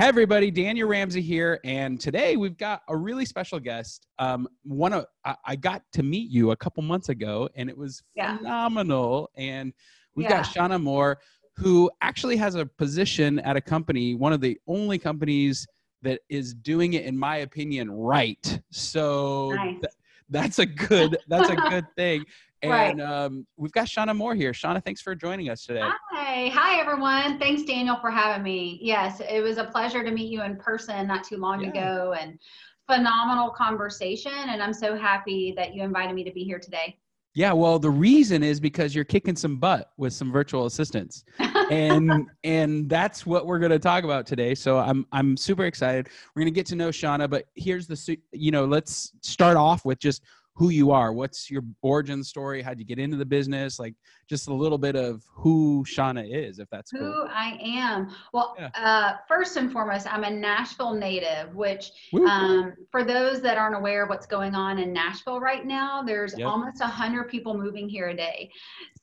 Hey everybody, Daniel Ramsey here, and today we've got a really special guest. Um, one of I, I got to meet you a couple months ago, and it was Yeah. phenomenal. And we've Yeah. got Shauna Moore, who actually has a position at a company, one of the only companies that is doing it, in my opinion, right. So Nice. th- that's a good that's a good thing. Right. And um, we've got Shauna Moore here. Shauna, thanks for joining us today. Hi, hi everyone. Thanks, Daniel, for having me. Yes, it was a pleasure to meet you in person not too long Yeah. ago, and phenomenal conversation. And I'm so happy that you invited me to be here today. Yeah, well, the reason is because you're kicking some butt with some virtual assistants. and and that's what we're going to talk about today. So I'm I'm super excited. We're going to get to know Shauna, but here's the you know, let's start off with just who you are. What's your origin story? How'd you get into the business? Like just a little bit of who Shauna is, if that's Who cool. I am. Well, Yeah. uh, first and foremost, I'm a Nashville native, which um, for those that aren't aware of what's going on in Nashville right now, there's Yep. almost 100 people moving here a day.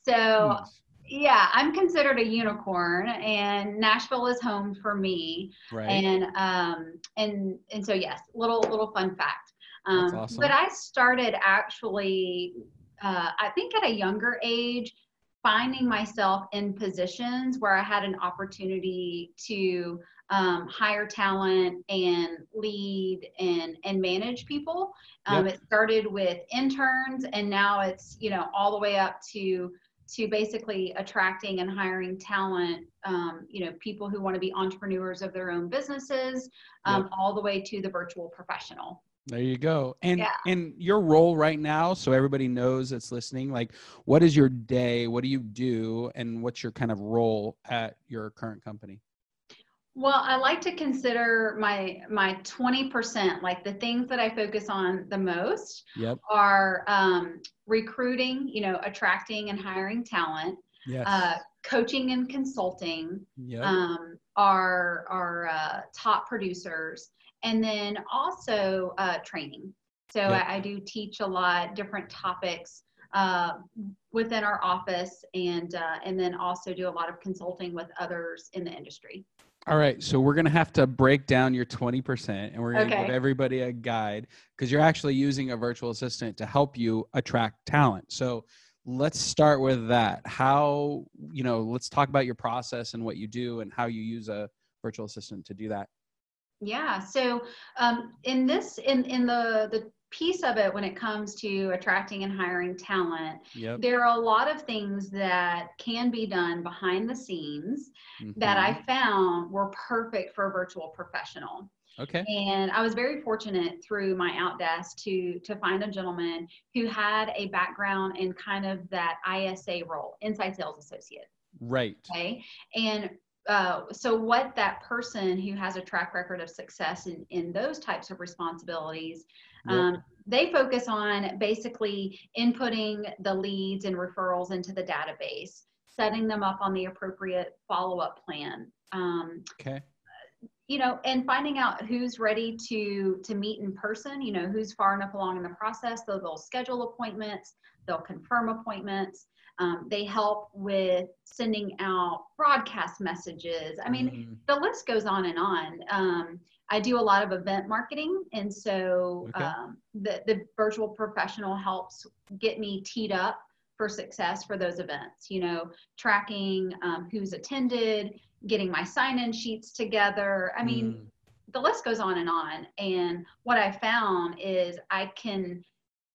So Jeez. yeah, I'm considered a unicorn, and Nashville is home for me. right. and um and and so yes little little fun fact um awesome. but i started actually uh i think at a younger age finding myself in positions where i had an opportunity to um, hire talent and lead and and manage people um, Yep. it started with interns and now it's you know all the way up to to basically attracting and hiring talent, um, you know, people who want to be entrepreneurs of their own businesses, um, Yep. all the way to the virtual professional. There you go. And Yeah. and your role right now, so everybody knows that's listening, like what is your day? What do you do? And what's your kind of role at your current company? Well, I like to consider my my 20%, like the things that I focus on the most Yep. are um, recruiting, you know, attracting and hiring talent, Yes. uh, coaching and consulting, yep. um, our our uh, top producers, and then also uh, training. So. I, I do teach a lot different topics uh, within our office, and uh, and then also do a lot of consulting with others in the industry. All right, so we're gonna have to break down your twenty percent, and we're gonna give everybody a guide because you're actually using a virtual assistant to help you attract talent. So let's start with that. How you know? Let's talk about your process and what you do and how you use a virtual assistant to do that. Yeah. So um, in this, in in the the piece of it when it comes to attracting and hiring talent, Yep. there are a lot of things that can be done behind the scenes that Mhm. I found were perfect for a virtual professional. okay. And I was very fortunate through my outdesk to to find a gentleman who had a background in kind of that ISA role, inside sales associate. Right. Okay. And uh, so what that person who has a track record of success in, in those types of responsibilities, Yep. um, they focus on basically inputting the leads and referrals into the database, setting them up on the appropriate follow-up plan. Um, Okay. You know and finding out who's ready to to meet in person you know who's far enough along in the process so they'll schedule appointments they'll confirm appointments um, they help with sending out broadcast messages i mean Mhm. the list goes on and on um, i do a lot of event marketing and so Okay. um, the, the virtual professional helps get me teed up for success for those events you know tracking um, who's attended getting my sign-in sheets together. I mean Mm. the list goes on and on. And what i found is i can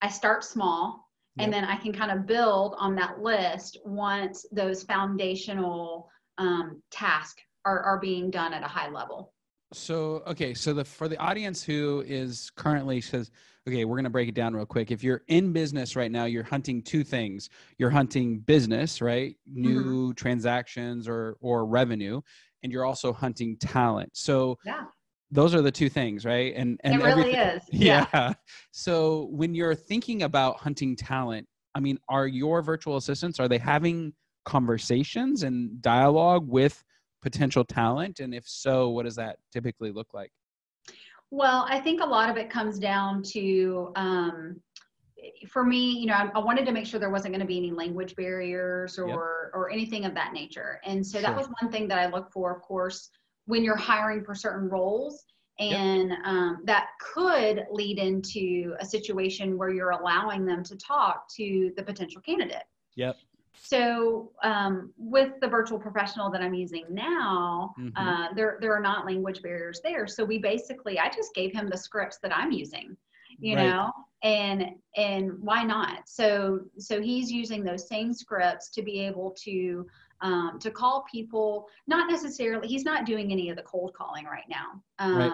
i start small and then i can kind of build on that list once those foundational um, tasks are, are being done at a high level. So okay, so the for the audience who is currently says, okay, we're gonna break it down real quick. If you're in business right now, you're hunting two things. You're hunting business, right? Mm-hmm. New transactions or or revenue, and you're also hunting talent. So yeah. those are the two things, right? And and it really is. Yeah. yeah. So when you're thinking about hunting talent, I mean, are your virtual assistants are they having conversations and dialogue with potential talent? And if so, what does that typically look like? Well, I think a lot of it comes down to um, for me, you know, I, I, wanted to make sure there wasn't going to be any language barriers or yep. or anything of that nature. And so sure. that was one thing that I look for, of course, when you're hiring for certain roles. And yep. um, that could lead into a situation where you're allowing them to talk to the potential candidate. Yep. So um, with the virtual professional that I'm using now, mm-hmm. uh, there there are not language barriers there. So we basically, I just gave him the scripts that I'm using you right. know and and why not so so he's using those same scripts to be able to um, to call people not necessarily he's not doing any of the cold calling right now um, right.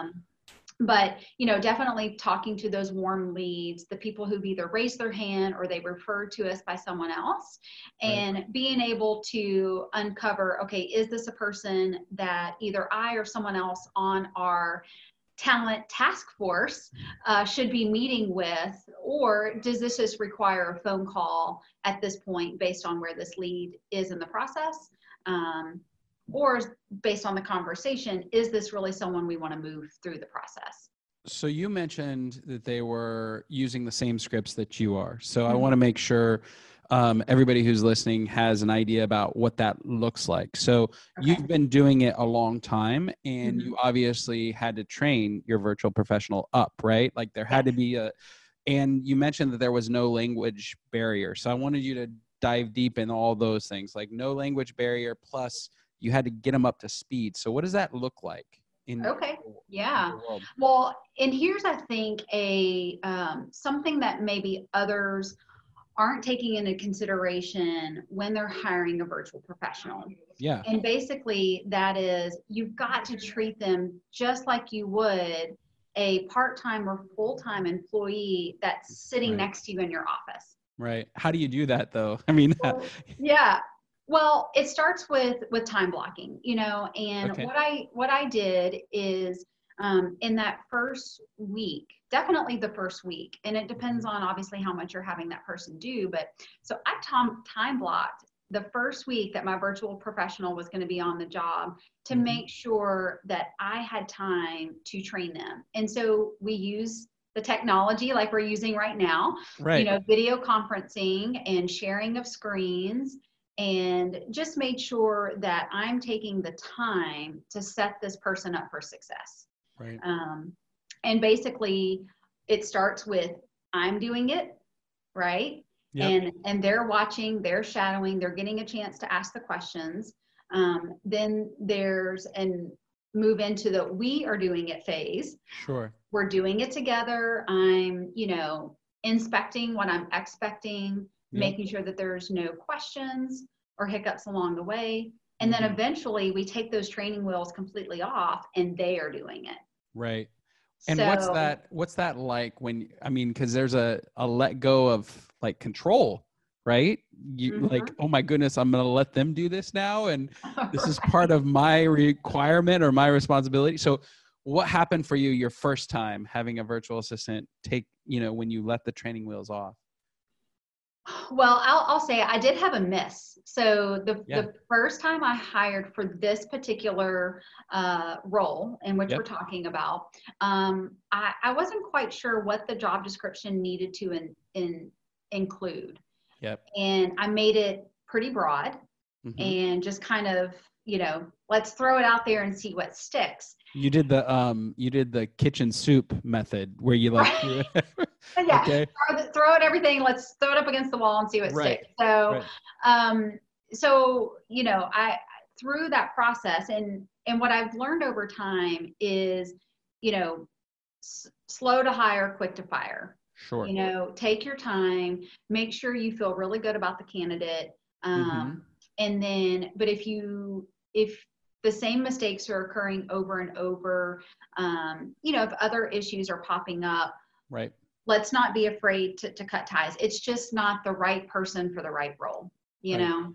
But you know definitely talking to those warm leads the people who've either raised their hand or they referred to us by someone else and right. being able to uncover okay is this a person that either i or someone else on our talent task force uh, should be meeting with, or does this just require a phone call at this point based on where this lead is in the process? Um, or based on the conversation, is this really someone we want to move through the process? So you mentioned that they were using the same scripts that you are. So mm-hmm. I want to make sure um, everybody who's listening has an idea about what that looks like. So okay. you've been doing it a long time, and mm-hmm. you obviously had to train your virtual professional up, right? Like there had to be a, and you mentioned that there was no language barrier. So I wanted you to dive deep in all those things, like no language barrier, plus you had to get them up to speed. So what does that look like? In okay yeah well and here's i think a um, something that maybe others aren't taking into consideration when they're hiring a virtual professional. Yeah. And basically, that is you've got to treat them just like you would a part time or full time employee that's sitting right. next to you in your office. Right. How do you do that though? I mean, well, yeah. Well, it starts with with time blocking, you know, and okay. what I what I did is um, in that first week, definitely the first week. And it depends on obviously how much you're having that person do. But so I time, time blocked the first week that my virtual professional was going to be on the job to mm-hmm. make sure that I had time to train them. And so we use the technology like we're using right now, right. you know, video conferencing and sharing of screens and just made sure that I'm taking the time to set this person up for success. Right. Um, and basically, it starts with I'm doing it, right? Yep. And and they're watching, they're shadowing, they're getting a chance to ask the questions. Um, then there's and move into the we are doing it phase. Sure. We're doing it together. I'm, you know, inspecting what I'm expecting, yep. making sure that there's no questions or hiccups along the way. And mm-hmm. then eventually we take those training wheels completely off and they are doing it. Right. And so, what's that what's that like when I mean cuz there's a a let go of like control, right? You mm-hmm. like oh my goodness, I'm going to let them do this now and this right. is part of my requirement or my responsibility. So what happened for you your first time having a virtual assistant take, you know, when you let the training wheels off? Well, I'll, I'll say I did have a miss. So the, yeah. the first time I hired for this particular uh, role in which yep. we're talking about, um, I, I wasn't quite sure what the job description needed to in, in, include. Yep. And I made it pretty broad mm-hmm. and just kind of, you know, let's throw it out there and see what sticks. You did the um you did the kitchen soup method where you like yeah okay. throw, the, throw it everything let's throw it up against the wall and see what right. sticks so right. um so you know I through that process and and what I've learned over time is you know s- slow to hire quick to fire sure you know take your time make sure you feel really good about the candidate um mm-hmm. and then but if you if the same mistakes are occurring over and over. Um, you know, if other issues are popping up, right? Let's not be afraid to, to cut ties. It's just not the right person for the right role, you right. know.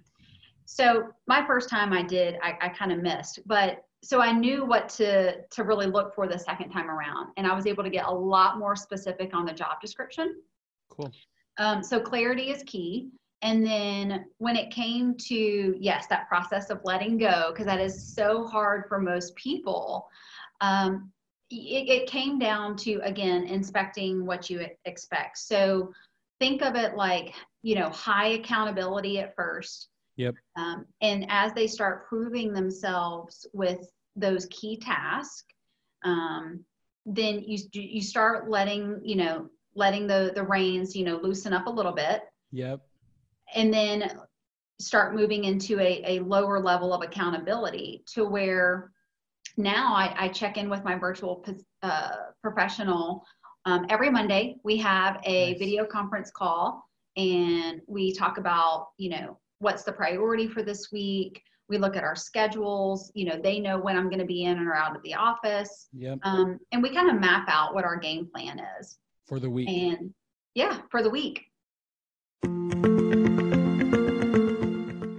So my first time I did, I, I kind of missed, but so I knew what to to really look for the second time around, and I was able to get a lot more specific on the job description. Cool. Um, so clarity is key. And then when it came to yes, that process of letting go, because that is so hard for most people. Um, it, it came down to again inspecting what you expect. So think of it like you know high accountability at first Yep. um, and as they start proving themselves with those key tasks um, then you you start letting you know letting the the reins you know loosen up a little bit Yep. And then start moving into a, a lower level of accountability to where now I, I check in with my virtual uh, professional um, every monday we have a Nice. video conference call and we talk about you know what's the priority for this week we look at our schedules you know they know when i'm going to be in or out of the office Yep. um, and we kind of map out what our game plan is For the week. and yeah for the week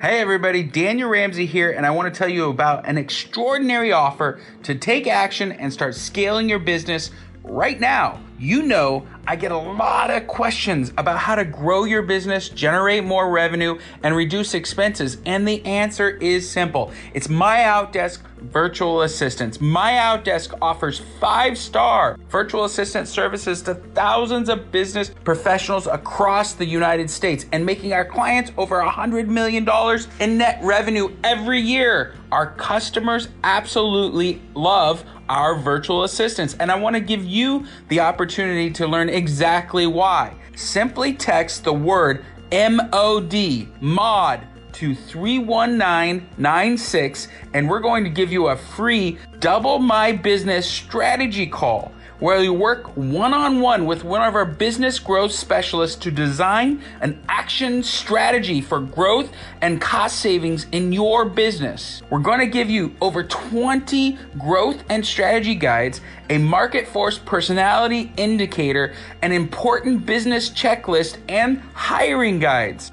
Hey everybody, Daniel Ramsey here, and I want to tell you about an extraordinary offer to take action and start scaling your business right now. You know, I get a lot of questions about how to grow your business, generate more revenue, and reduce expenses, and the answer is simple it's My Outdesk Virtual Assistants. My Outdesk offers five star virtual assistant services to thousands of business professionals across the United States and making our clients over $100 million in net revenue every year. Our customers absolutely love our virtual assistants, and I want to give you the opportunity to learn exactly why. Simply text the word MOD, MOD, to 31996 and we're going to give you a free double my business strategy call where you work one-on-one with one of our business growth specialists to design an action strategy for growth and cost savings in your business. We're going to give you over 20 growth and strategy guides, a market force personality indicator, an important business checklist, and hiring guides.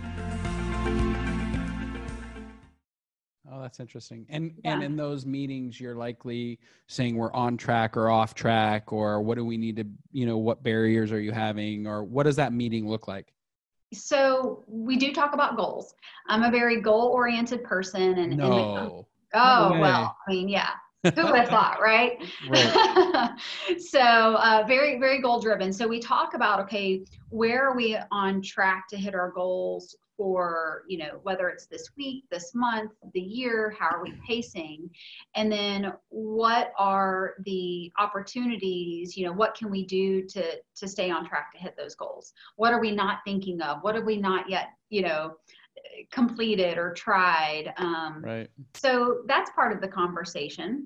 Oh, that's interesting. And Yeah. and in those meetings, you're likely saying we're on track or off track, or what do we need to, you know, what barriers are you having, or what does that meeting look like? so we do talk about goals i'm a very goal oriented person and, No. oh No well i mean yeah who would have thought right, Right. so uh, very very goal driven so we talk about okay where are we on track to hit our goals for you know whether it's this week this month the year how are we pacing and then what are the opportunities you know what can we do to to stay on track to hit those goals what are we not thinking of what have we not yet you know completed or tried um, Right. so that's part of the conversation.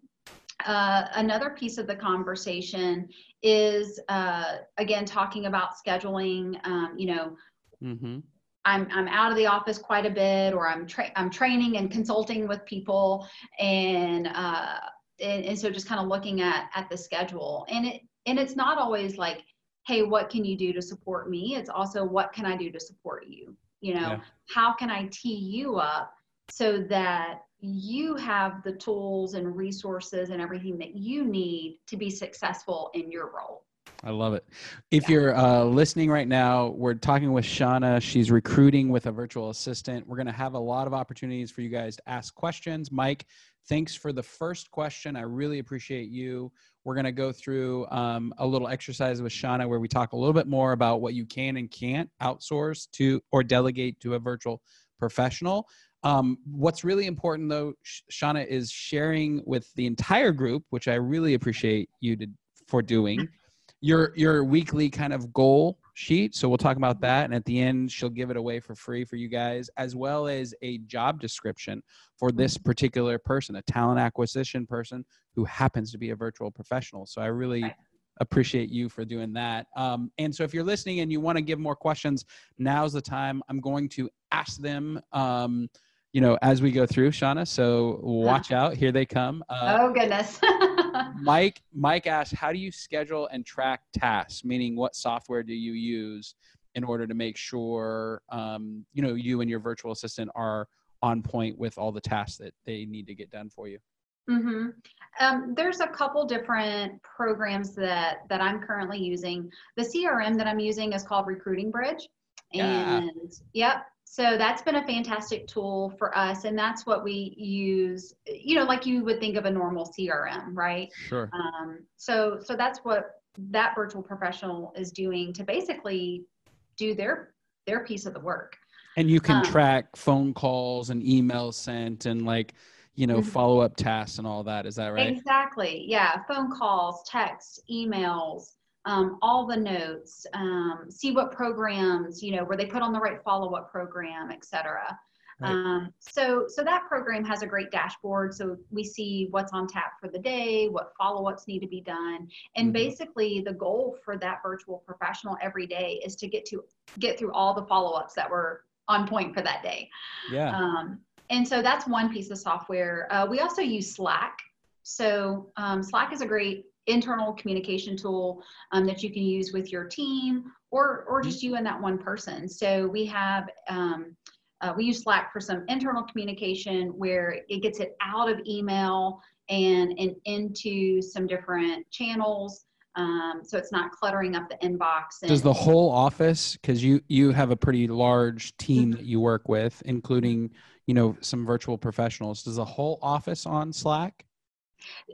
Uh, another piece of the conversation is uh, again talking about scheduling. Um, you know, Mm-hmm. I'm I'm out of the office quite a bit, or I'm tra- I'm training and consulting with people, and uh, and, and so just kind of looking at at the schedule, and it and it's not always like, hey, what can you do to support me? It's also what can I do to support you? You know, Yeah. how can I tee you up so that you have the tools and resources and everything that you need to be successful in your role. I love it. If Yeah. you're uh, listening right now, we're talking with Shauna. She's recruiting with a virtual assistant. We're going to have a lot of opportunities for you guys to ask questions. Mike, thanks for the first question. I really appreciate you. We're going to go through um, a little exercise with Shauna where we talk a little bit more about what you can and can't outsource to or delegate to a virtual professional. Um, what's really important though, Shauna, is sharing with the entire group, which I really appreciate you to, for doing your your weekly kind of goal sheet. So we'll talk about that, and at the end, she'll give it away for free for you guys, as well as a job description for this particular person, a talent acquisition person who happens to be a virtual professional. So I really appreciate you for doing that. Um, and so if you're listening and you want to give more questions, now's the time. I'm going to ask them. Um, you know, as we go through, Shauna. So watch out. Here they come. Uh, oh goodness. Mike, Mike asked, how do you schedule and track tasks? Meaning, what software do you use in order to make sure, um, you know, you and your virtual assistant are on point with all the tasks that they need to get done for you? Mm-hmm. Um, there's a couple different programs that that I'm currently using. The CRM that I'm using is called Recruiting Bridge, and yeah. yep, so that's been a fantastic tool for us and that's what we use you know like you would think of a normal crm right? Sure. Um, so so that's what that virtual professional is doing to basically do their their piece of the work. And you can um, track phone calls and emails sent and like you know mm-hmm. follow-up tasks and all that. Is that right? Exactly. Yeah. Phone calls texts emails um, all the notes, um, see what programs, you know, were they put on the right follow-up program, et cetera. Right. Um, so, so that program has a great dashboard. So we see what's on tap for the day, what follow-ups need to be done, and mm-hmm. basically the goal for that virtual professional every day is to get to get through all the follow-ups that were on point for that day. Yeah. Um, and so that's one piece of software. Uh, we also use Slack. So um, Slack is a great internal communication tool um, that you can use with your team or or just you and that one person. So we have um, uh, we use Slack for some internal communication where it gets it out of email and and into some different channels. Um, so it's not cluttering up the inbox. And, Does the whole office, because you you have a pretty large team that you work with, including you know some virtual professionals. Does the whole office on Slack?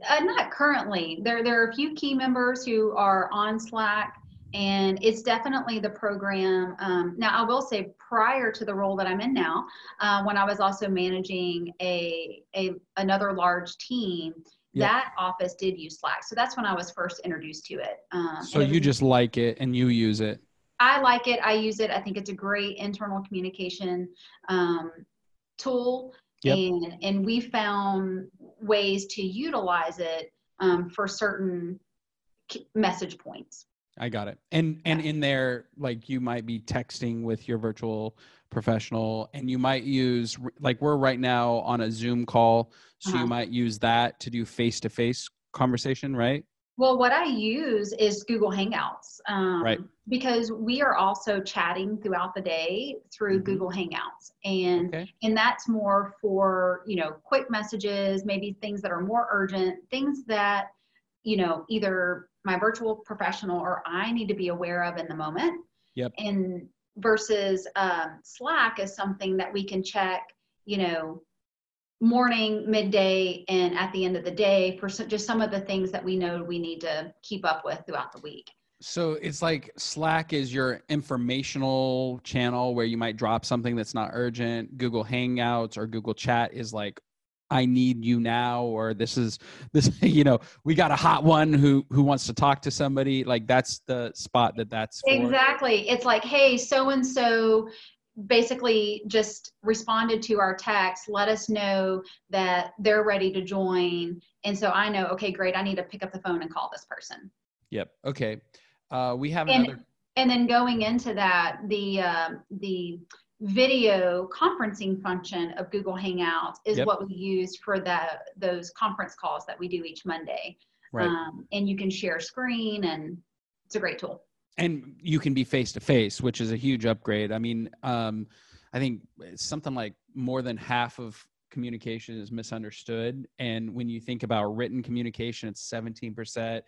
Uh, not currently. There, there are a few key members who are on Slack, and it's definitely the program. Um, now, I will say, prior to the role that I'm in now, uh, when I was also managing a, a another large team, yep. that office did use Slack. So that's when I was first introduced to it. Um, so you just like it and you use it. I like it. I use it. I think it's a great internal communication um, tool. Yep. And, and we found ways to utilize it um, for certain message points. I got it. And and in there, like you might be texting with your virtual professional, and you might use like we're right now on a Zoom call, so uh-huh. you might use that to do face to face conversation, right? Well, what I use is Google Hangouts. Um, right. Because we are also chatting throughout the day through mm-hmm. Google Hangouts. And okay. and that's more for, you know, quick messages, maybe things that are more urgent, things that, you know, either my virtual professional or I need to be aware of in the moment. Yep. And versus um, Slack is something that we can check, you know, morning, midday, and at the end of the day for just some of the things that we know we need to keep up with throughout the week. So it's like Slack is your informational channel where you might drop something that's not urgent. Google Hangouts or Google Chat is like I need you now or this is this you know we got a hot one who who wants to talk to somebody like that's the spot that that's for. Exactly. It's like hey so and so basically just responded to our text, let us know that they're ready to join. And so I know, okay, great, I need to pick up the phone and call this person. Yep. Okay. Uh, we have and, another. And then going into that, the uh, the video conferencing function of Google Hangouts is yep. what we use for the those conference calls that we do each Monday. Right. Um, and you can share screen, and it's a great tool and you can be face to face, which is a huge upgrade. I mean, um, I think something like more than half of communication is misunderstood. And when you think about written communication, it's 17%,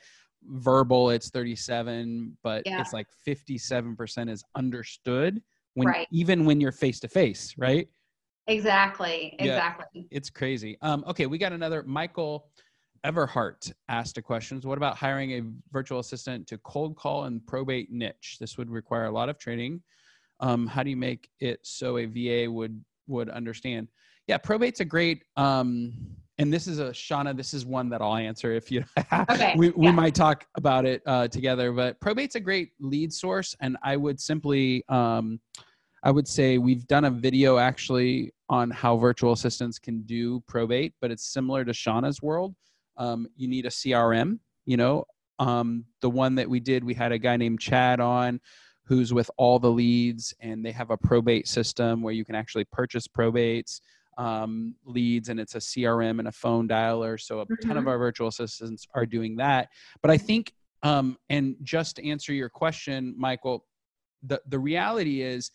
verbal, it's 37, but yeah. it's like 57% is understood when right. even when you're face to face, right? Exactly. Exactly. Yeah, it's crazy. Um, okay, we got another Michael Everhart asked a question. What about hiring a virtual assistant to cold call and probate niche? This would require a lot of training. Um, how do you make it so a VA would would understand? Yeah, probate's a great um, and this is a Shauna, this is one that I'll answer if you okay. we, we yeah. might talk about it uh, together, but probate's a great lead source. And I would simply um, I would say we've done a video actually on how virtual assistants can do probate, but it's similar to Shauna's world. Um, you need a CRM, you know. Um, the one that we did, we had a guy named Chad on who's with all the leads, and they have a probate system where you can actually purchase probates um, leads and it's a crm and a phone dialer so a ton of mm-hmm. our virtual assistants are doing that but i think um, and just to answer your question michael the, the reality is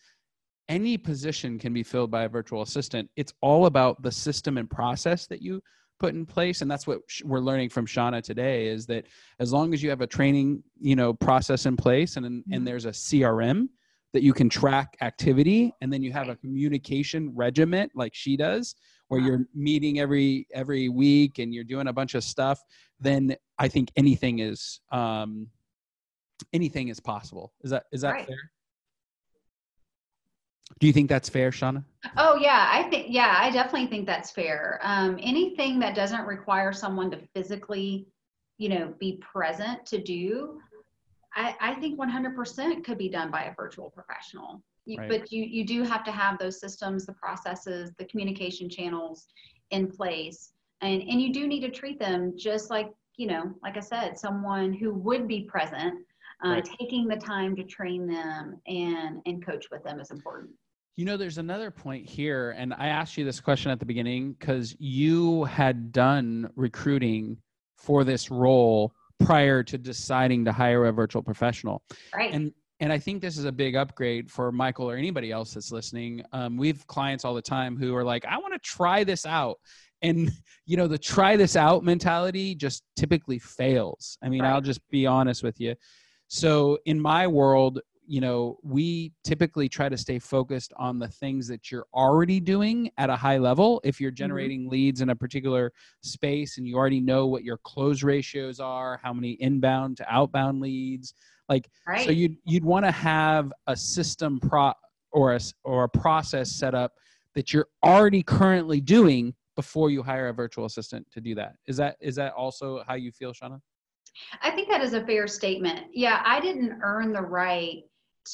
any position can be filled by a virtual assistant it's all about the system and process that you put in place and that's what we're learning from shauna today is that as long as you have a training you know process in place and and mm-hmm. there's a crm that you can track activity and then you have a communication regiment like she does where you're meeting every every week and you're doing a bunch of stuff then i think anything is um anything is possible is that is that right. fair do you think that's fair shauna oh yeah i think yeah i definitely think that's fair um anything that doesn't require someone to physically you know be present to do I, I think 100% could be done by a virtual professional. You, right. But you, you do have to have those systems, the processes, the communication channels in place. And, and you do need to treat them just like, you know, like I said, someone who would be present, uh, right. taking the time to train them and, and coach with them is important. You know, there's another point here, and I asked you this question at the beginning because you had done recruiting for this role prior to deciding to hire a virtual professional. Right. And and I think this is a big upgrade for Michael or anybody else that's listening. Um, we have clients all the time who are like, I want to try this out. And, you know, the try this out mentality just typically fails. I mean, right. I'll just be honest with you. So in my world, you know, we typically try to stay focused on the things that you're already doing at a high level. If you're mm-hmm. generating mm-hmm. leads in a particular space and you already know what your close ratios are, how many inbound to outbound leads, like right. so you'd you'd want to have a system pro or a or a process set up that you're already currently doing before you hire a virtual assistant to do that. Is that is that also how you feel, Shauna? I think that is a fair statement. Yeah, I didn't earn the right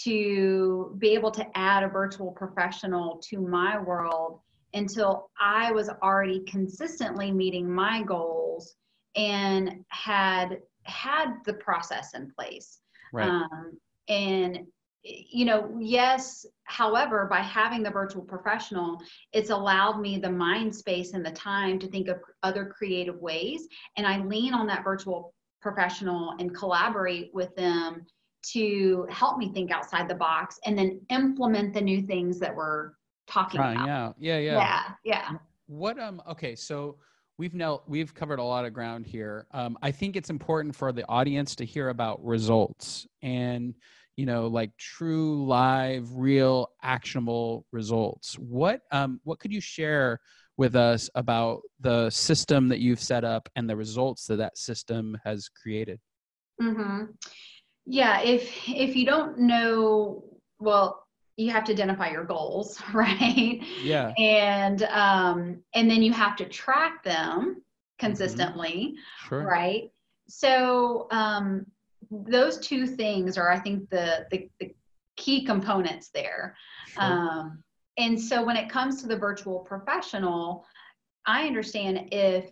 to be able to add a virtual professional to my world until I was already consistently meeting my goals and had had the process in place. Right. Um, and you know, yes, however, by having the virtual professional, it's allowed me the mind space and the time to think of other creative ways. And I lean on that virtual professional and collaborate with them to help me think outside the box and then implement the new things that we're talking Trying about. Out. Yeah, yeah, yeah, yeah. What um? Okay, so we've now we've covered a lot of ground here. Um, I think it's important for the audience to hear about results and you know like true live real actionable results what um what could you share with us about the system that you've set up and the results that that system has created mm-hmm yeah if if you don't know well you have to identify your goals right yeah and um and then you have to track them mm-hmm. consistently mm-hmm. sure. right so um those two things are i think the the, the key components there sure. um and so when it comes to the virtual professional i understand if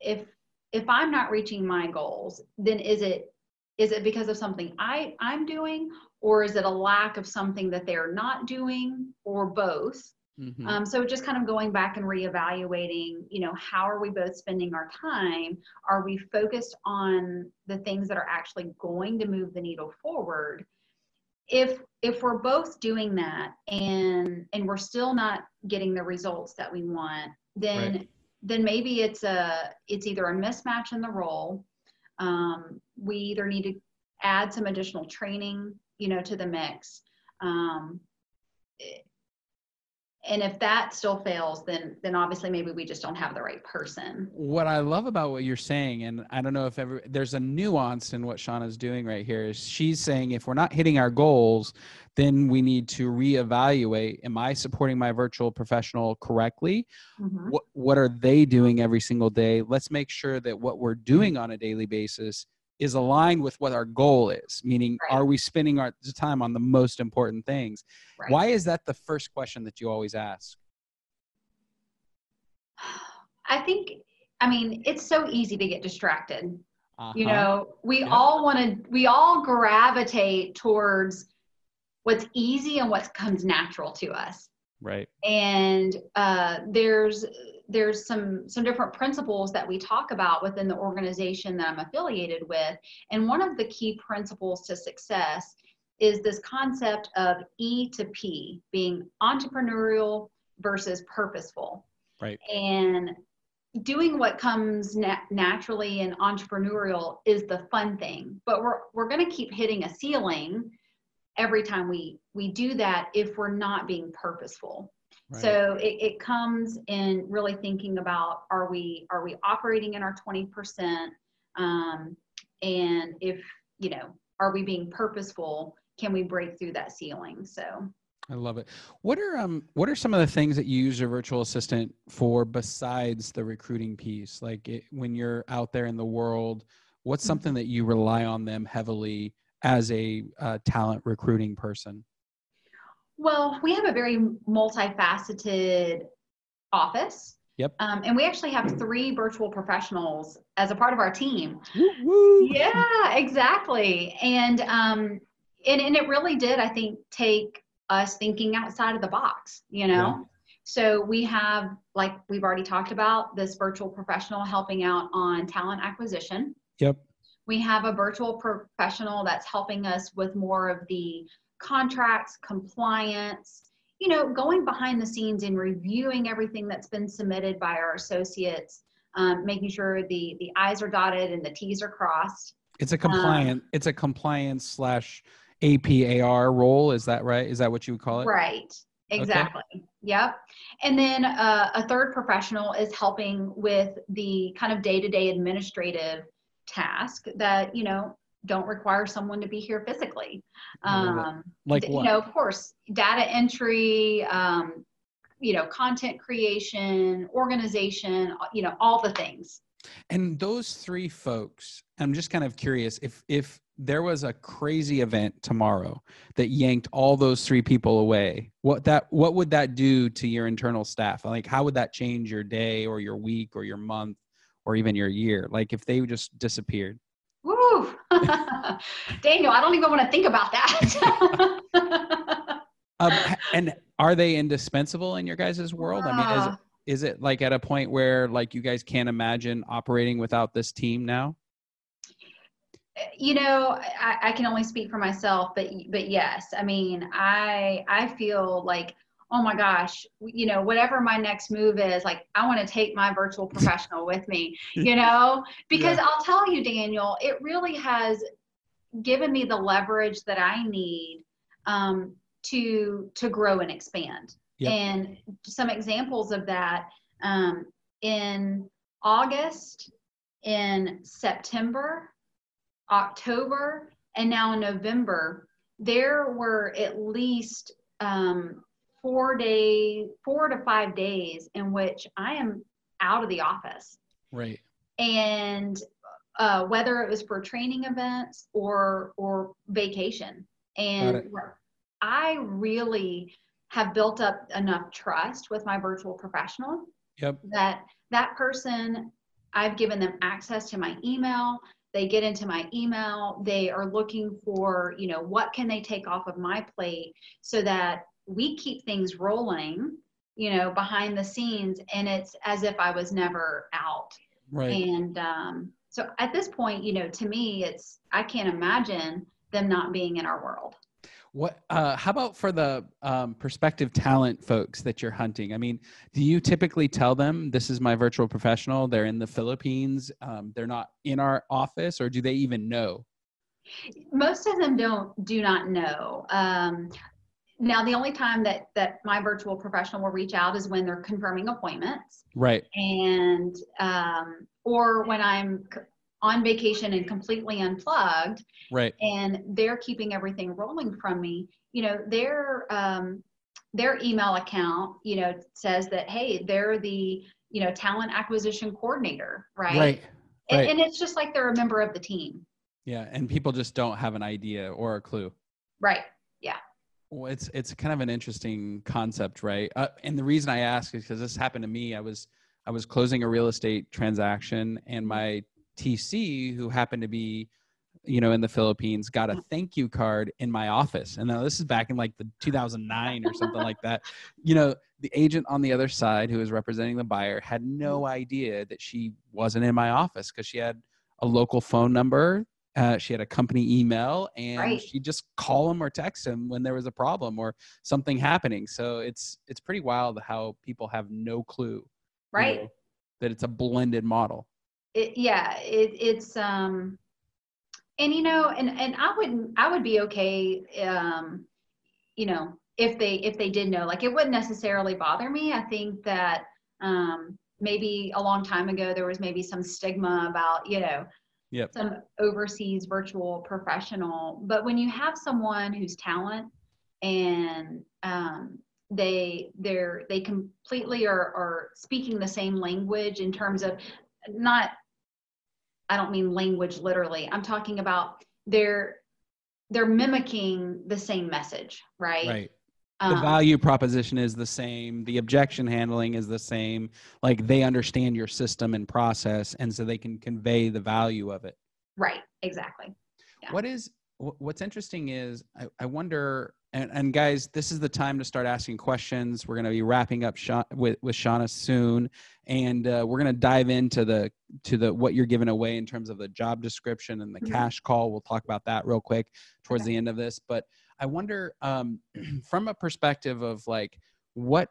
if if i'm not reaching my goals then is it is it because of something I, I'm doing, or is it a lack of something that they're not doing, or both? Mm-hmm. Um, so just kind of going back and reevaluating, you know, how are we both spending our time? Are we focused on the things that are actually going to move the needle forward? If if we're both doing that and and we're still not getting the results that we want, then right. then maybe it's a it's either a mismatch in the role um, we either need to add some additional training, you know, to the mix. Um, and if that still fails then then obviously maybe we just don't have the right person. What i love about what you're saying and i don't know if ever there's a nuance in what shauna's doing right here is she's saying if we're not hitting our goals then we need to reevaluate am i supporting my virtual professional correctly? Mm-hmm. what what are they doing every single day? Let's make sure that what we're doing on a daily basis is aligned with what our goal is meaning right. are we spending our time on the most important things right. why is that the first question that you always ask i think i mean it's so easy to get distracted uh-huh. you know we yep. all want to we all gravitate towards what's easy and what comes natural to us right and uh, there's there's some some different principles that we talk about within the organization that I'm affiliated with. And one of the key principles to success is this concept of E to P being entrepreneurial versus purposeful. Right. And doing what comes na- naturally and entrepreneurial is the fun thing but we're we're going to keep hitting a ceiling every time we we do that if we're not being purposeful so it, it comes in really thinking about are we are we operating in our 20%? Um, and if, you know, are we being purposeful? Can we break through that ceiling? So I love it. What are um what are some of the things that you use your virtual assistant for besides the recruiting piece? Like it, when you're out there in the world, what's mm-hmm. something that you rely on them heavily as a uh, talent recruiting person? Well, we have a very multifaceted office. Yep. Um, and we actually have three virtual professionals as a part of our team. Woo-woo. Yeah, exactly. And um, and and it really did, I think, take us thinking outside of the box. You know. Yeah. So we have, like we've already talked about, this virtual professional helping out on talent acquisition. Yep. We have a virtual professional that's helping us with more of the contracts, compliance, you know, going behind the scenes and reviewing everything that's been submitted by our associates, um, making sure the the I's are dotted and the T's are crossed. It's a compliant. Um, it's a compliance slash APAR role. Is that right? Is that what you would call it? Right. Exactly. Okay. Yep. And then uh, a third professional is helping with the kind of day to day administrative task that you know don't require someone to be here physically. Um, like what? You know, of course, data entry, um, you know, content creation, organization, you know, all the things. And those three folks, I'm just kind of curious if if there was a crazy event tomorrow that yanked all those three people away, what that what would that do to your internal staff? Like how would that change your day or your week or your month or even your year? Like if they just disappeared? Daniel, I don't even want to think about that. um, and are they indispensable in your guys' world? I mean, is it, is it like at a point where like you guys can't imagine operating without this team now? You know, I, I can only speak for myself, but but yes, I mean, I I feel like oh my gosh, you know, whatever my next move is, like I want to take my virtual professional with me, you know, because yeah. I'll tell you, Daniel, it really has given me the leverage that I need um, to to grow and expand. Yep. And some examples of that um, in August, in September, October, and now in November, there were at least um, four days, four to five days in which I am out of the office. Right. And uh, whether it was for training events or or vacation, and I really have built up enough trust with my virtual professional yep. that that person I've given them access to my email. They get into my email. They are looking for, you know, what can they take off of my plate so that we keep things rolling, you know, behind the scenes, and it's as if I was never out. Right. And um, so at this point, you know, to me, it's I can't imagine them not being in our world. What? Uh, how about for the um, prospective talent folks that you're hunting? I mean, do you typically tell them this is my virtual professional? They're in the Philippines. Um, they're not in our office, or do they even know? Most of them don't do not know. Um, now the only time that that my virtual professional will reach out is when they're confirming appointments. Right. And um, or when i'm on vacation and completely unplugged. Right. And they're keeping everything rolling from me. You know their um, their email account you know says that hey they're the you know talent acquisition coordinator right? Right, and, right. and it's just like they're a member of the team. Yeah and people just don't have an idea or a clue. Right well, it's it's kind of an interesting concept, right? Uh, and the reason I ask is because this happened to me. I was I was closing a real estate transaction, and my TC, who happened to be, you know, in the Philippines, got a thank you card in my office. And now this is back in like the 2009 or something like that. You know, the agent on the other side who was representing the buyer had no idea that she wasn't in my office because she had a local phone number uh, she had a company email and Right. she'd just call him or text him when there was a problem or something happening. So it's it's pretty wild how people have no clue you right. know, that it's a blended model. It, yeah it, it's um and you know and and i wouldn't i would be okay um you know if they if they did know like it wouldn't necessarily bother me. I think that um maybe a long time ago there was maybe some stigma about you know Yep. some overseas virtual professional but when you have someone who's talent and um they they're they completely are are speaking the same language in terms of not i don't mean language literally i'm talking about they're they're mimicking the same message right right the Um, value proposition is the same the objection handling is the same like they understand your system and process and so they can convey the value of it right exactly Yeah. What is what's interesting is I, I wonder and, and guys this is the time to start asking questions we're going to be wrapping up Sha- with with shauna soon and uh, we're going to dive into the to the what you're giving away in terms of the job description and the Mhm. KASH call we'll talk about that real quick towards Okay. the end of this but i wonder um, from a perspective of like what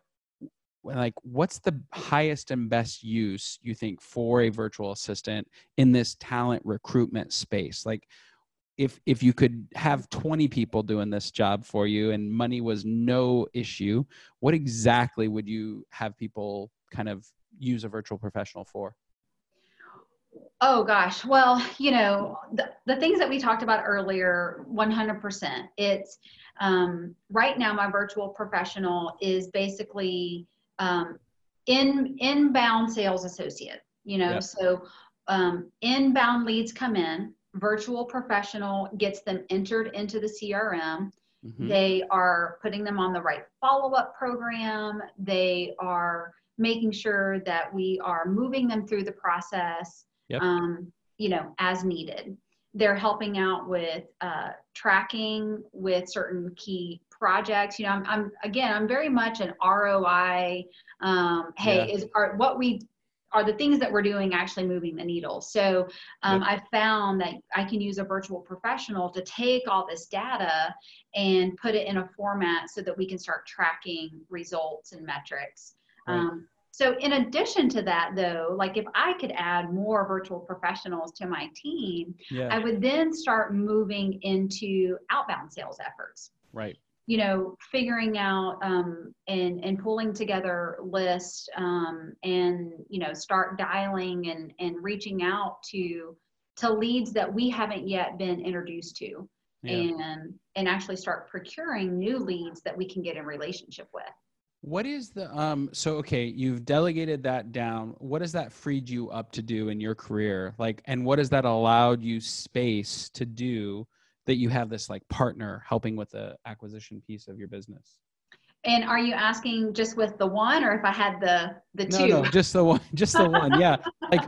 like what's the highest and best use you think for a virtual assistant in this talent recruitment space? Like if if you could have 20 people doing this job for you and money was no issue what exactly would you have people kind of use a virtual professional for Oh gosh. Well, you know, the, the things that we talked about earlier, 100%. It's um, right now, my virtual professional is basically um, in inbound sales associate, you know, Yep. so um, inbound leads come in, virtual professional gets them entered into the CRM. Mhm. They are putting them on the right follow up program. They are making sure that we are moving them through the process, Yep. um, you know, as needed. They're helping out with uh, tracking with certain key projects. You know, I'm, I'm again, I'm very much an ROI. Um, hey, Yeah. is are what we are the things that we're doing actually moving the needle? So um, I found that I can use a virtual professional to take all this data and put it in a format so that we can start tracking results and metrics. Right. Um, so in addition to that though, like if I could add more virtual professionals to my team, yeah I would then start moving into outbound sales efforts right you know, figuring out um, and and pulling together lists um, and you know start dialing and and reaching out to to leads that we haven't yet been introduced to yeah. and and actually start procuring new leads that we can get in relationship with. What is the um so okay, you've delegated that down. What has that freed you up to do in your career? Like and what has that allowed you space to do that you have this like partner helping with the acquisition piece of your business? And are you asking just with the one, or if I had the the No, two? no, just the one, just the one. Yeah. Like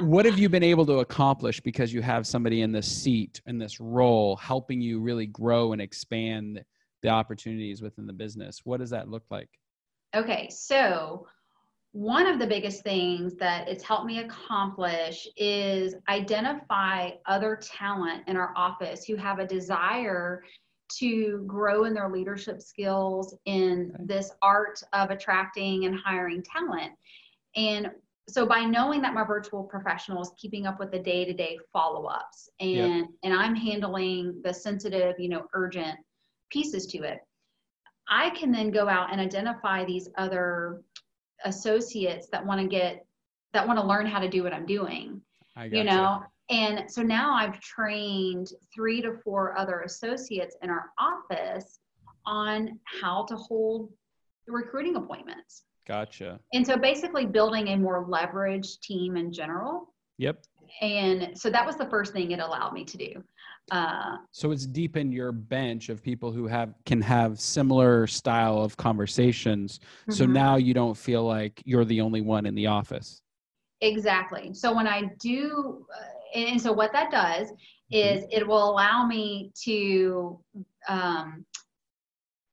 what have you been able to accomplish because you have somebody in this seat in this role helping you really grow and expand the opportunities within the business? What does that look like? Okay, so one of the biggest things that it's helped me accomplish is identify other talent in our office who have a desire to grow in their leadership skills in this art of attracting and hiring talent. And so by knowing that my virtual professional is keeping up with the day-to-day follow-ups and Yep. and I'm handling the sensitive, you know, urgent pieces to it I can then go out and identify these other associates that want to get that want to learn how to do what I'm doing. you know, and so now I've trained three to four other associates in our office on how to hold recruiting appointments. Gotcha. And so basically building a more leveraged team in general. Yep. And so that was the first thing it allowed me to do. Uh, so it's deepened your bench of people who have can have similar style of conversations. Mm-hmm. So now you don't feel like you're the only one in the office. Exactly. So when I do, uh, and so what that does mm-hmm. is it will allow me to um,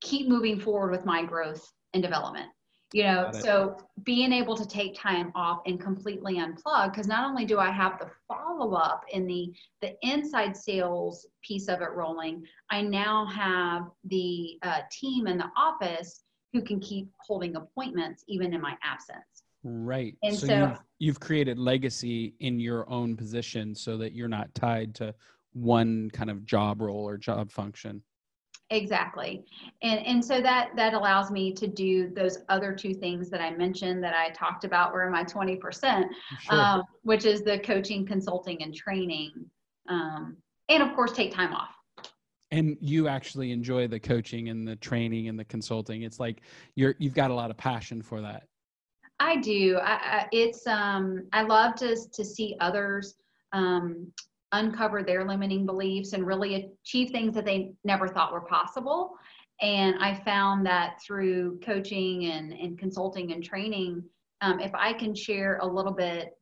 keep moving forward with my growth and development you know so being able to take time off and completely unplug because not only do i have the follow up in the the inside sales piece of it rolling i now have the uh, team in the office who can keep holding appointments even in my absence. Right. And so, so you've, you've created legacy in your own position so that you're not tied to one kind of job role or job function Exactly. And and so that that allows me to do those other two things that I mentioned that I talked about were my 20%, sure. um, which is the coaching, consulting, and training. Um, and of course take time off. And you actually enjoy the coaching and the training and the consulting. It's like you're you've got a lot of passion for that. I do. I, I it's um I love to to see others um uncover their limiting beliefs and really achieve things that they never thought were possible. And I found that through coaching and, and consulting and training, um, if I can share a little bit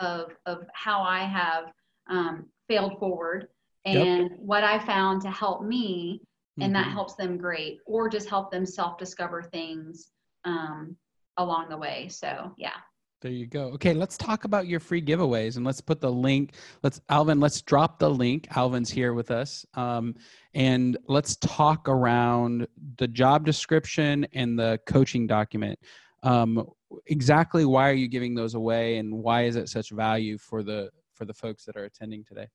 of, of how I have um, failed forward and yep. what I found to help me, and mm-hmm. that helps them great, or just help them self discover things um, along the way. So, yeah. There you go. Okay, let's talk about your free giveaways and let's put the link. Let's Alvin, let's drop the link. Alvin's here with us. Um, and let's talk around the job description and the coaching document. Um, exactly why are you giving those away and why is it such value for the for the folks that are attending today?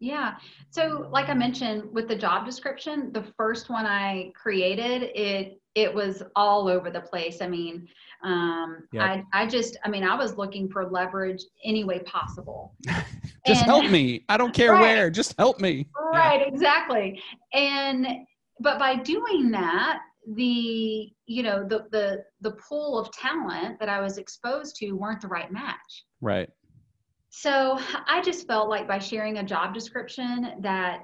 Yeah. So like I mentioned with the job description, the first one I created, it it was all over the place. I mean, um, yep. I, I just, I mean, I was looking for leverage any way possible. just and, help me. I don't care right, where, just help me. Right, yeah. exactly. And, but by doing that, the, you know, the, the, the pool of talent that I was exposed to weren't the right match. Right. So I just felt like by sharing a job description that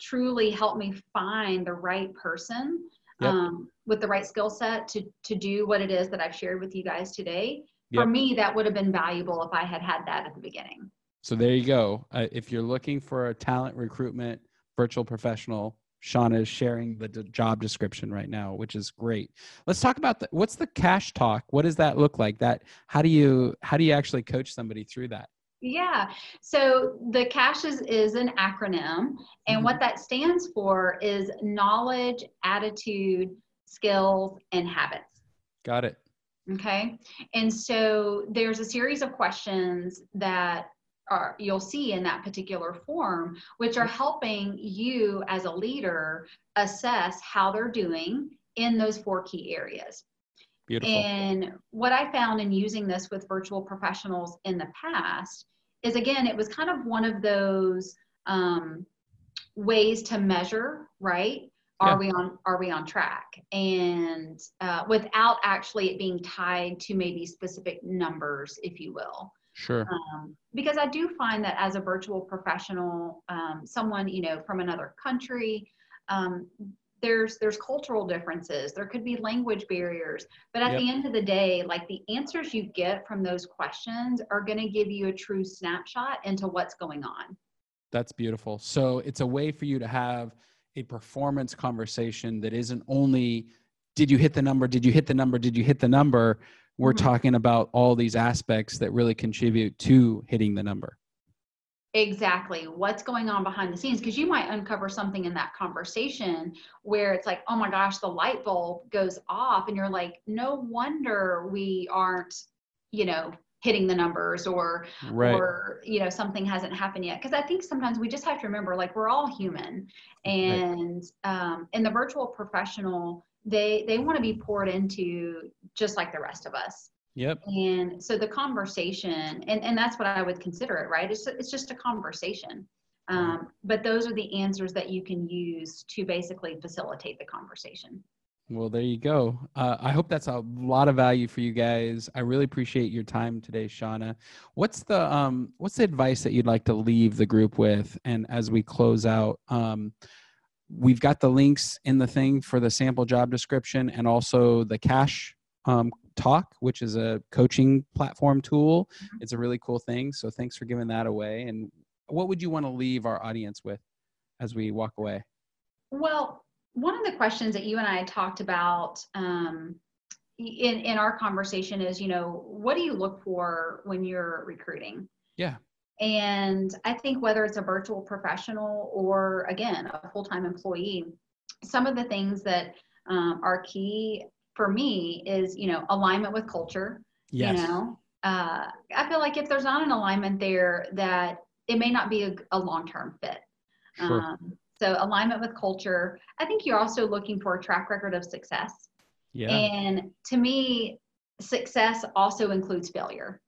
truly helped me find the right person yep. um, with the right skill set to to do what it is that I've shared with you guys today. Yep. For me, that would have been valuable if I had had that at the beginning. So there you go. Uh, if you're looking for a talent recruitment virtual professional, Shauna is sharing the d- job description right now, which is great. Let's talk about the, what's the KASH talk. What does that look like? That how do you how do you actually coach somebody through that? Yeah. So the KASH is, is an acronym, and mm-hmm. what that stands for is knowledge, attitude, skills, and habits. Got it. Okay. And so there's a series of questions that are you'll see in that particular form, which are helping you as a leader assess how they're doing in those four key areas. Beautiful. And what I found in using this with virtual professionals in the past is again, it was kind of one of those um, ways to measure, right? Are yeah. we on are we on track? And uh, without actually it being tied to maybe specific numbers, if you will. Sure. Um, because I do find that as a virtual professional, um, someone you know from another country, um, there's there's cultural differences. There could be language barriers. But at yep. the end of the day like the answers you get from those questions are going to give you a true snapshot into what's going on. That's beautiful. So it's a way for you to have a performance conversation that isn't only did you hit the number? Did you hit the number? Did you hit the number? We're mm-hmm. talking about all these aspects that really contribute to hitting the number exactly what's going on behind the scenes because you might uncover something in that conversation where it's like oh my gosh the light bulb goes off and you're like no wonder we aren't you know hitting the numbers or right. or you know something hasn't happened yet because i think sometimes we just have to remember like we're all human and right. um, in the virtual professional they they want to be poured into just like the rest of us. Yep. And so the conversation, and, and that's what I would consider it, right? It's, it's just a conversation. Um, but those are the answers that you can use to basically facilitate the conversation. Well, there you go. Uh, I hope that's a lot of value for you guys. I really appreciate your time today, Shauna. What's the um, what's the advice that you'd like to leave the group with? And as we close out, um, we've got the links in the thing for the sample job description and also the KASH um, talk which is a coaching platform tool Mm-hmm. it's a really cool thing so thanks for giving that away and what would you want to leave our audience with as we walk away Well, one of the questions that you and I talked about um, in in our conversation is, you know, what do you look for when you're recruiting? Yeah. And I think whether it's a virtual professional or again a full time employee, some of the things that um, are key for me is, you know, alignment with culture. yes You know, uh, I feel like if there's not an alignment there, that it may not be a, a long term fit. Sure. Um, so alignment with culture. I think you're also looking for a track record of success. yeah And to me, success also includes failure.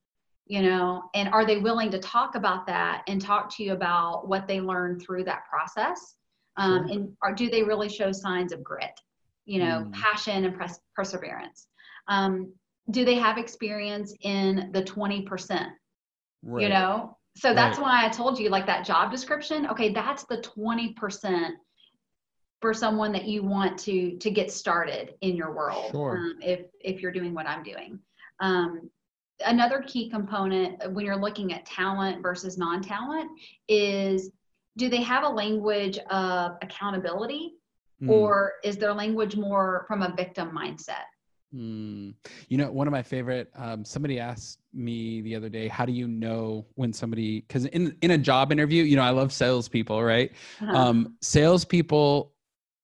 You know, and are they willing to talk about that and talk to you about what they learned through that process? Um, Sure. And are, do they really show signs of grit? You know, Mm. passion and pres- perseverance. Um, do they have experience in the 20%? right. you know so that's Right. why i told you like that job description okay that's the 20% for someone that you want to to get started in your world Sure. um, if if you're doing what i'm doing um, another key component when you're looking at talent versus non-talent is do they have a language of accountability Mm. or is their language more from a victim mindset Mm. You know, one of my favorite. Um, somebody asked me the other day, "How do you know when somebody?" Because in in a job interview, you know, I love salespeople, right? Uh-huh. Um, salespeople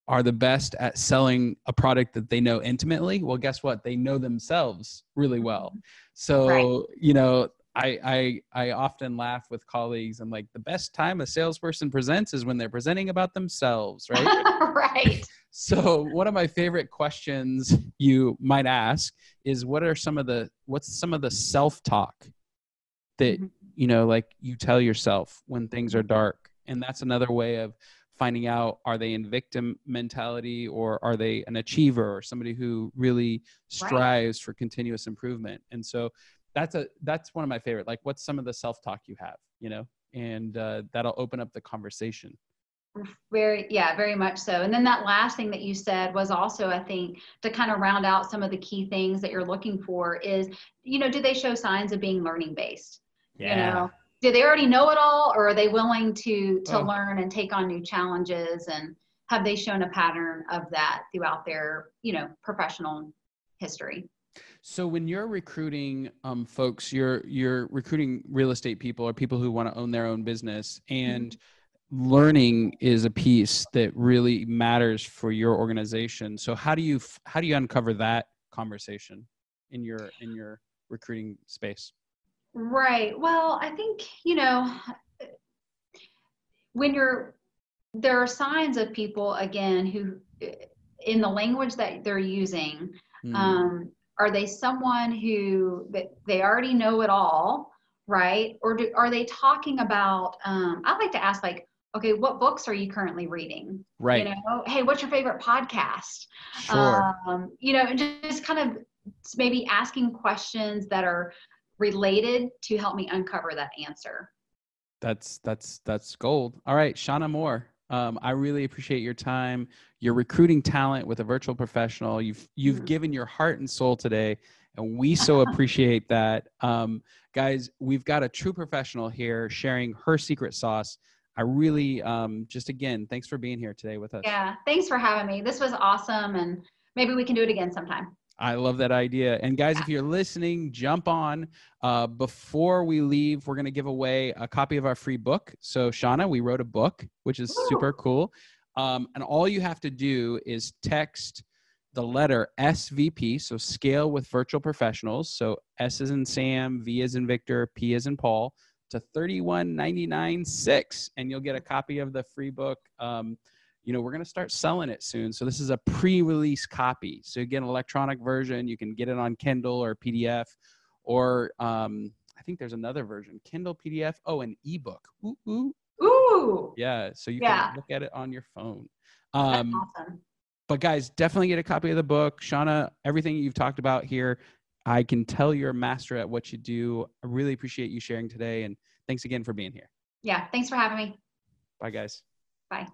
are the best at selling a product that they know intimately. Well, guess what? They know themselves really well. So, Right. you know, I, I I often laugh with colleagues. I'm like, the best time a salesperson presents is when they're presenting about themselves, right? right So one of my favorite questions you might ask is what are some of the what's some of the self-talk that Mhm. you know like you tell yourself when things are dark and that's another way of finding out are they in victim mentality or are they an achiever or somebody who really strives for continuous improvement and so that's a that's one of my favorite like what's some of the self-talk you have you know and uh, that'll open up the conversation Very, yeah, very much so. And then that last thing that you said was also, I think, to kind of round out some of the key things that you're looking for is, you know, do they show signs of being learning based? You know, do they already know it all or are they willing to to Oh. learn and take on new challenges and have they shown a pattern of that throughout their, you know, professional history? So when you're recruiting um, folks, you're you're recruiting real estate people or people who want to own their own business, and learning is a piece that really matters for your organization. So how do you f- how do you uncover that conversation in your in your recruiting space? Right. Well, I think, you know, when you're, there are signs of people, again, who, in the language that they're using, Mm, um, are they someone who that they already know it all, right? Or do, are they talking about, um, I like to ask, like, okay, what books are you currently reading? right. You know, hey, what's your favorite podcast? sure. um, you know, and just kind of maybe asking questions that are related to help me uncover that answer. That's that's that's gold. All right, Shauna Moore. Um, I really appreciate your time. You're recruiting talent with a virtual professional. You've you've Mhm. given your heart and soul today, and we so appreciate that. Um, guys, we've got a true professional here sharing her secret sauce. I really um, just again, thanks for being here today with us. Yeah, thanks for having me. This was awesome, and maybe we can do it again sometime. I love that idea. And guys, if you're listening, jump on. Uh, before we leave, we're going to give away a copy of our free book. So, Shauna, we wrote a book, which is super cool. Um, and all you have to do is text the letter SVP, so scale with virtual professionals. So S is in Sam, V is in Victor, P is in Paul, to 31996, and you'll get a copy of the free book. Um, you know, we're going to start selling it soon. So this is a pre-release copy. So you get an electronic version. You can get it on Kindle or PDF, or um, I think there's another version, Kindle, PDF. Oh, an ebook. Ooh, ooh. Ooh. Yeah. So you Yeah. can look at it on your phone. That's Um, awesome. but guys, definitely get a copy of the book. Shauna, everything you've talked about here, I can tell you're a master at what you do. I really appreciate you sharing today. And thanks again for being here. Yeah. Thanks for having me. Bye, guys. Bye.